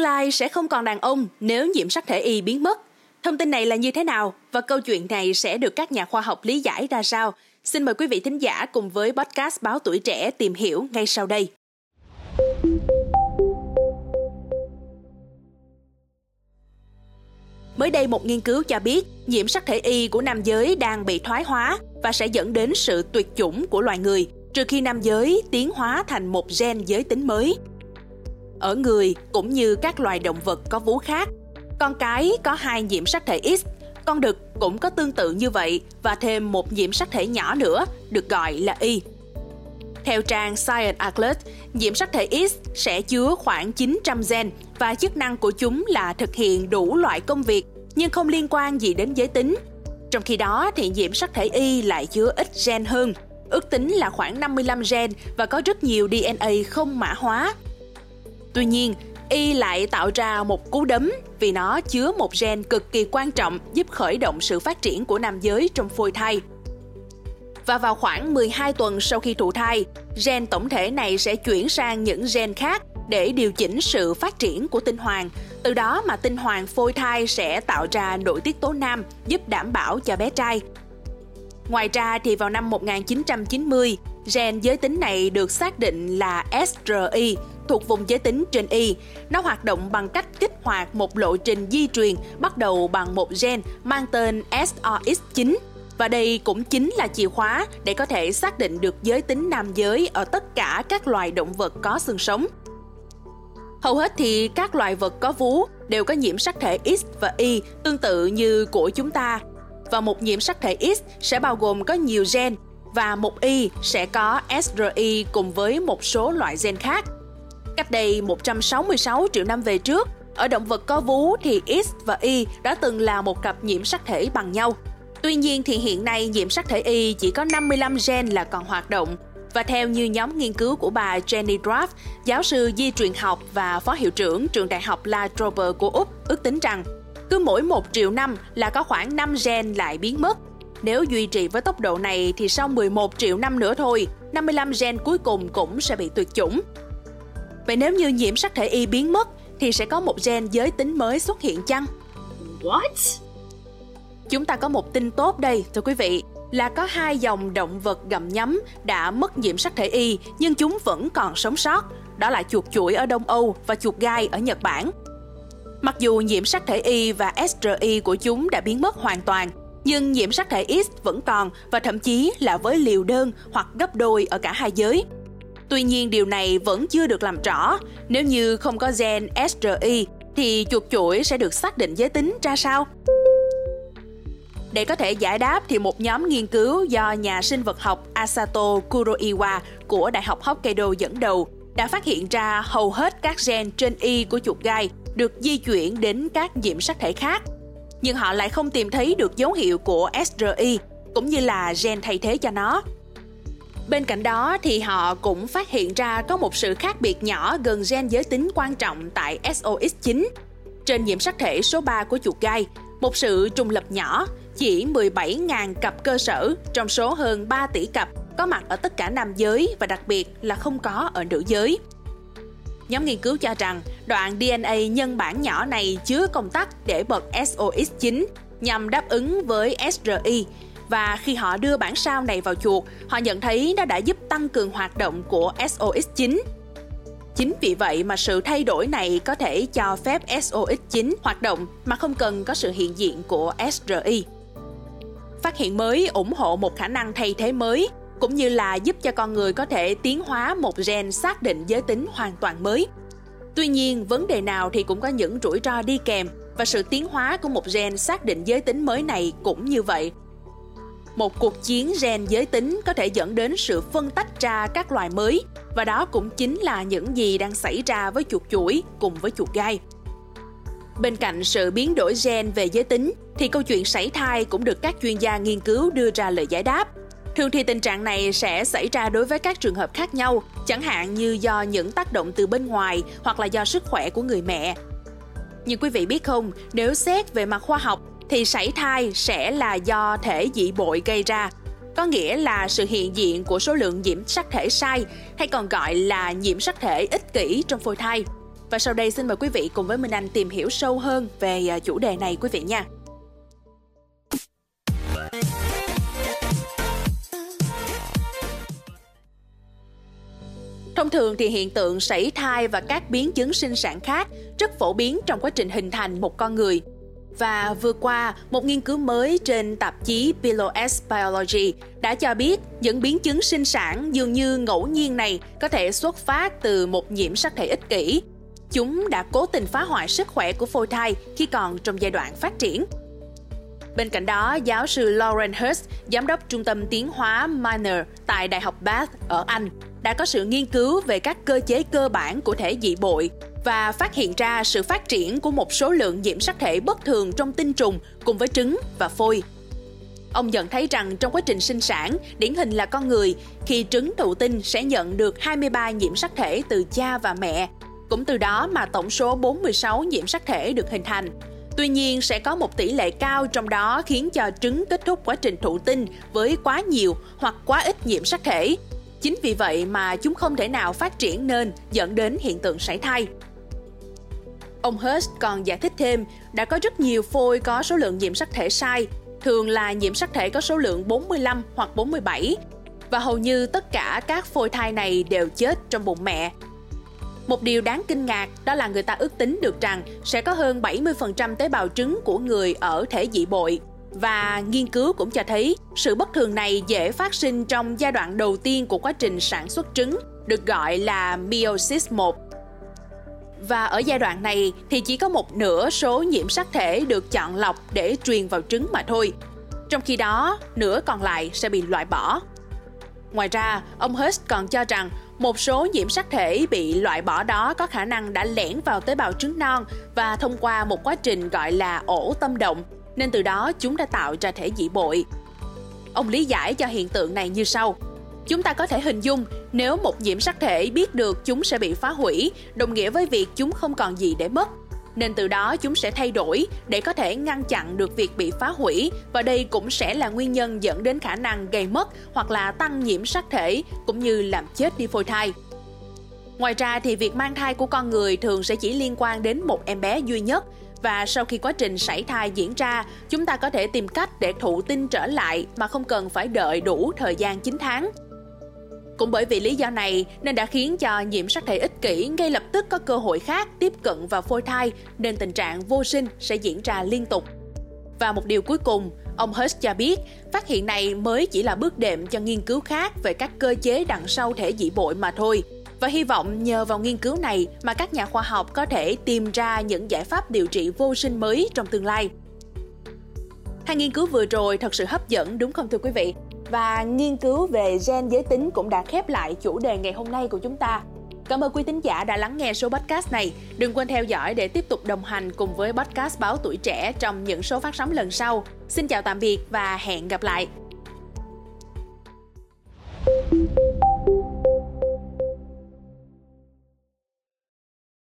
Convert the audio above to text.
Tương lai sẽ không còn đàn ông nếu nhiễm sắc thể Y biến mất. Thông tin này là như thế nào và câu chuyện này sẽ được các nhà khoa học lý giải ra sao? Xin mời quý vị thính giả cùng với podcast Báo Tuổi Trẻ tìm hiểu ngay sau đây. Mới đây một nghiên cứu cho biết, nhiễm sắc thể Y của nam giới đang bị thoái hóa và sẽ dẫn đến sự tuyệt chủng của loài người, trừ khi nam giới tiến hóa thành một gen giới tính mới. Ở người cũng như các loài động vật có vú khác, con cái có hai nhiễm sắc thể X, con đực cũng có tương tự như vậy và thêm một nhiễm sắc thể nhỏ nữa được gọi là Y. Theo trang Science Atlas, nhiễm sắc thể X sẽ chứa khoảng 900 gen và chức năng của chúng là thực hiện đủ loại công việc nhưng không liên quan gì đến giới tính. Trong khi đó thì nhiễm sắc thể Y lại chứa ít gen hơn, ước tính là khoảng 55 gen và có rất nhiều DNA không mã hóa. Tuy nhiên, Y lại tạo ra một cú đấm vì nó chứa một gen cực kỳ quan trọng giúp khởi động sự phát triển của nam giới trong phôi thai. Và vào khoảng 12 tuần sau khi thụ thai, gen tổng thể này sẽ chuyển sang những gen khác để điều chỉnh sự phát triển của tinh hoàng. Từ đó mà tinh hoàng phôi thai sẽ tạo ra nội tiết tố nam giúp đảm bảo cho bé trai. Ngoài ra thì vào năm 1990, gen giới tính này được xác định là SRI, thuộc vùng giới tính trên Y. Nó hoạt động bằng cách kích hoạt một lộ trình di truyền, bắt đầu bằng một gen mang tên SRX9 và đây cũng chính là chìa khóa để có thể xác định được giới tính nam giới ở tất cả các loài động vật có xương sống. Hầu hết thì các loài vật có vú đều có nhiễm sắc thể X và Y tương tự như của chúng ta. Và một nhiễm sắc thể X sẽ bao gồm có nhiều gen và một Y sẽ có SRI cùng với một số loại gen khác. Cách đây 166 triệu năm về trước, ở động vật có vú thì X và Y đã từng là một cặp nhiễm sắc thể bằng nhau. Tuy nhiên thì hiện nay nhiễm sắc thể Y chỉ có 55 gen là còn hoạt động và theo như nhóm nghiên cứu của bà Jenny Draft, giáo sư di truyền học và phó hiệu trưởng trường đại học La Trobe của Úc, ước tính rằng cứ mỗi 1 triệu năm là có khoảng 5 gen lại biến mất. Nếu duy trì với tốc độ này thì sau 11 triệu năm nữa thôi, 55 gen cuối cùng cũng sẽ bị tuyệt chủng. Vậy nếu như nhiễm sắc thể Y biến mất thì sẽ có một gen giới tính mới xuất hiện chăng? What? Chúng ta có một tin tốt đây, thưa quý vị, là có hai dòng động vật gặm nhấm đã mất nhiễm sắc thể Y nhưng chúng vẫn còn sống sót. Đó là chuột chuỗi ở Đông Âu và chuột gai ở Nhật Bản. Mặc dù nhiễm sắc thể Y và SRI của chúng đã biến mất hoàn toàn, nhưng nhiễm sắc thể X vẫn còn và thậm chí là với liều đơn hoặc gấp đôi ở cả hai giới. Tuy nhiên, điều này vẫn chưa được làm rõ. Nếu như không có gen SRI thì chuột chuỗi sẽ được xác định giới tính ra sao? Để có thể giải đáp thì một nhóm nghiên cứu do nhà sinh vật học Asato Kuroiwa của Đại học Hokkaido dẫn đầu đã phát hiện ra hầu hết các gen trên y của chuột gai được di chuyển đến các nhiễm sắc thể khác. Nhưng họ lại không tìm thấy được dấu hiệu của SRI cũng như là gen thay thế cho nó. Bên cạnh đó thì họ cũng phát hiện ra có một sự khác biệt nhỏ gần gen giới tính quan trọng tại SOX9 trên nhiễm sắc thể số 3 của chuột gai, một sự trùng lập nhỏ, chỉ 17.000 cặp cơ sở trong số hơn 3 tỷ cặp có mặt ở tất cả nam giới và đặc biệt là không có ở nữ giới. Nhóm nghiên cứu cho rằng đoạn DNA nhân bản nhỏ này chứa công tắc để bật SOX9 nhằm đáp ứng với SRI và khi họ đưa bản sao này vào chuột, họ nhận thấy nó đã giúp tăng cường hoạt động của SOX9. Chính vì vậy mà sự thay đổi này có thể cho phép SOX9 hoạt động mà không cần có sự hiện diện của SRI. Phát hiện mới ủng hộ một khả năng thay thế mới cũng như là giúp cho con người có thể tiến hóa một gen xác định giới tính hoàn toàn mới. Tuy nhiên, vấn đề nào thì cũng có những rủi ro đi kèm và sự tiến hóa của một gen xác định giới tính mới này cũng như vậy. Một cuộc chiến gen giới tính có thể dẫn đến sự phân tách ra các loài mới và đó cũng chính là những gì đang xảy ra với chuột chuỗi cùng với chuột gai. Bên cạnh sự biến đổi gen về giới tính thì câu chuyện sảy thai cũng được các chuyên gia nghiên cứu đưa ra lời giải đáp. Thường thì tình trạng này sẽ xảy ra đối với các trường hợp khác nhau, chẳng hạn như do những tác động từ bên ngoài hoặc là do sức khỏe của người mẹ. Nhưng quý vị biết không, nếu xét về mặt khoa học thì sảy thai sẽ là do thể dị bội gây ra, có nghĩa là sự hiện diện của số lượng nhiễm sắc thể sai hay còn gọi là nhiễm sắc thể ích kỷ trong phôi thai. Và sau đây xin mời quý vị cùng với Minh Anh tìm hiểu sâu hơn về à, chủ đề này quý vị nha. Thông thường thì hiện tượng sảy thai và các biến chứng sinh sản khác rất phổ biến trong quá trình hình thành một con người. Và vừa qua, một nghiên cứu mới trên tạp chí PLOS Biology đã cho biết những biến chứng sinh sản dường như ngẫu nhiên này có thể xuất phát từ một nhiễm sắc thể ích kỷ. Chúng đã cố tình phá hoại sức khỏe của phôi thai khi còn trong giai đoạn phát triển. Bên cạnh đó, giáo sư Lauren Hurst, giám đốc trung tâm tiến hóa Minor tại Đại học Bath ở Anh, đã có sự nghiên cứu về các cơ chế cơ bản của thể dị bội và phát hiện ra sự phát triển của một số lượng nhiễm sắc thể bất thường trong tinh trùng cùng với trứng và phôi. Ông nhận thấy rằng trong quá trình sinh sản, điển hình là con người, khi trứng thụ tinh sẽ nhận được 23 nhiễm sắc thể từ cha và mẹ. Cũng từ đó mà tổng số 46 nhiễm sắc thể được hình thành. Tuy nhiên sẽ có một tỷ lệ cao trong đó khiến cho trứng kết thúc quá trình thụ tinh với quá nhiều hoặc quá ít nhiễm sắc thể. Chính vì vậy mà chúng không thể nào phát triển nên dẫn đến hiện tượng sảy thai. Ông Hurst còn giải thích thêm, đã có rất nhiều phôi có số lượng nhiễm sắc thể sai, thường là nhiễm sắc thể có số lượng 45 hoặc 47, và hầu như tất cả các phôi thai này đều chết trong bụng mẹ. Một điều đáng kinh ngạc đó là người ta ước tính được rằng sẽ có hơn 70% tế bào trứng của người ở thể dị bội. Và nghiên cứu cũng cho thấy sự bất thường này dễ phát sinh trong giai đoạn đầu tiên của quá trình sản xuất trứng, được gọi là meiosis 1 và ở giai đoạn này thì chỉ có một nửa số nhiễm sắc thể được chọn lọc để truyền vào trứng mà thôi. Trong khi đó, nửa còn lại sẽ bị loại bỏ. Ngoài ra, ông Hurst còn cho rằng một số nhiễm sắc thể bị loại bỏ đó có khả năng đã lẻn vào tế bào trứng non và thông qua một quá trình gọi là ổ tâm động, nên từ đó chúng đã tạo ra thể dị bội. Ông lý giải cho hiện tượng này như sau. Chúng ta có thể hình dung nếu một nhiễm sắc thể biết được chúng sẽ bị phá hủy, đồng nghĩa với việc chúng không còn gì để mất. Nên từ đó chúng sẽ thay đổi để có thể ngăn chặn được việc bị phá hủy và đây cũng sẽ là nguyên nhân dẫn đến khả năng gây mất hoặc là tăng nhiễm sắc thể cũng như làm chết đi phôi thai. Ngoài ra thì việc mang thai của con người thường sẽ chỉ liên quan đến một em bé duy nhất và sau khi quá trình sảy thai diễn ra, chúng ta có thể tìm cách để thụ tinh trở lại mà không cần phải đợi đủ thời gian 9 tháng. Cũng bởi vì lý do này nên đã khiến cho nhiễm sắc thể ích kỷ ngay lập tức có cơ hội khác tiếp cận vào phôi thai nên tình trạng vô sinh sẽ diễn ra liên tục. Và một điều cuối cùng, ông Hurst cho biết phát hiện này mới chỉ là bước đệm cho nghiên cứu khác về các cơ chế đằng sau thể dị bội mà thôi. Và hy vọng nhờ vào nghiên cứu này mà các nhà khoa học có thể tìm ra những giải pháp điều trị vô sinh mới trong tương lai. Hai nghiên cứu vừa rồi thật sự hấp dẫn đúng không thưa quý vị? Và nghiên cứu về gen giới tính cũng đã khép lại chủ đề ngày hôm nay của chúng ta. Cảm ơn quý tín giả đã lắng nghe số podcast này. Đừng quên theo dõi để tiếp tục đồng hành cùng với podcast Báo Tuổi Trẻ trong những số phát sóng lần sau. Xin chào tạm biệt và hẹn gặp lại.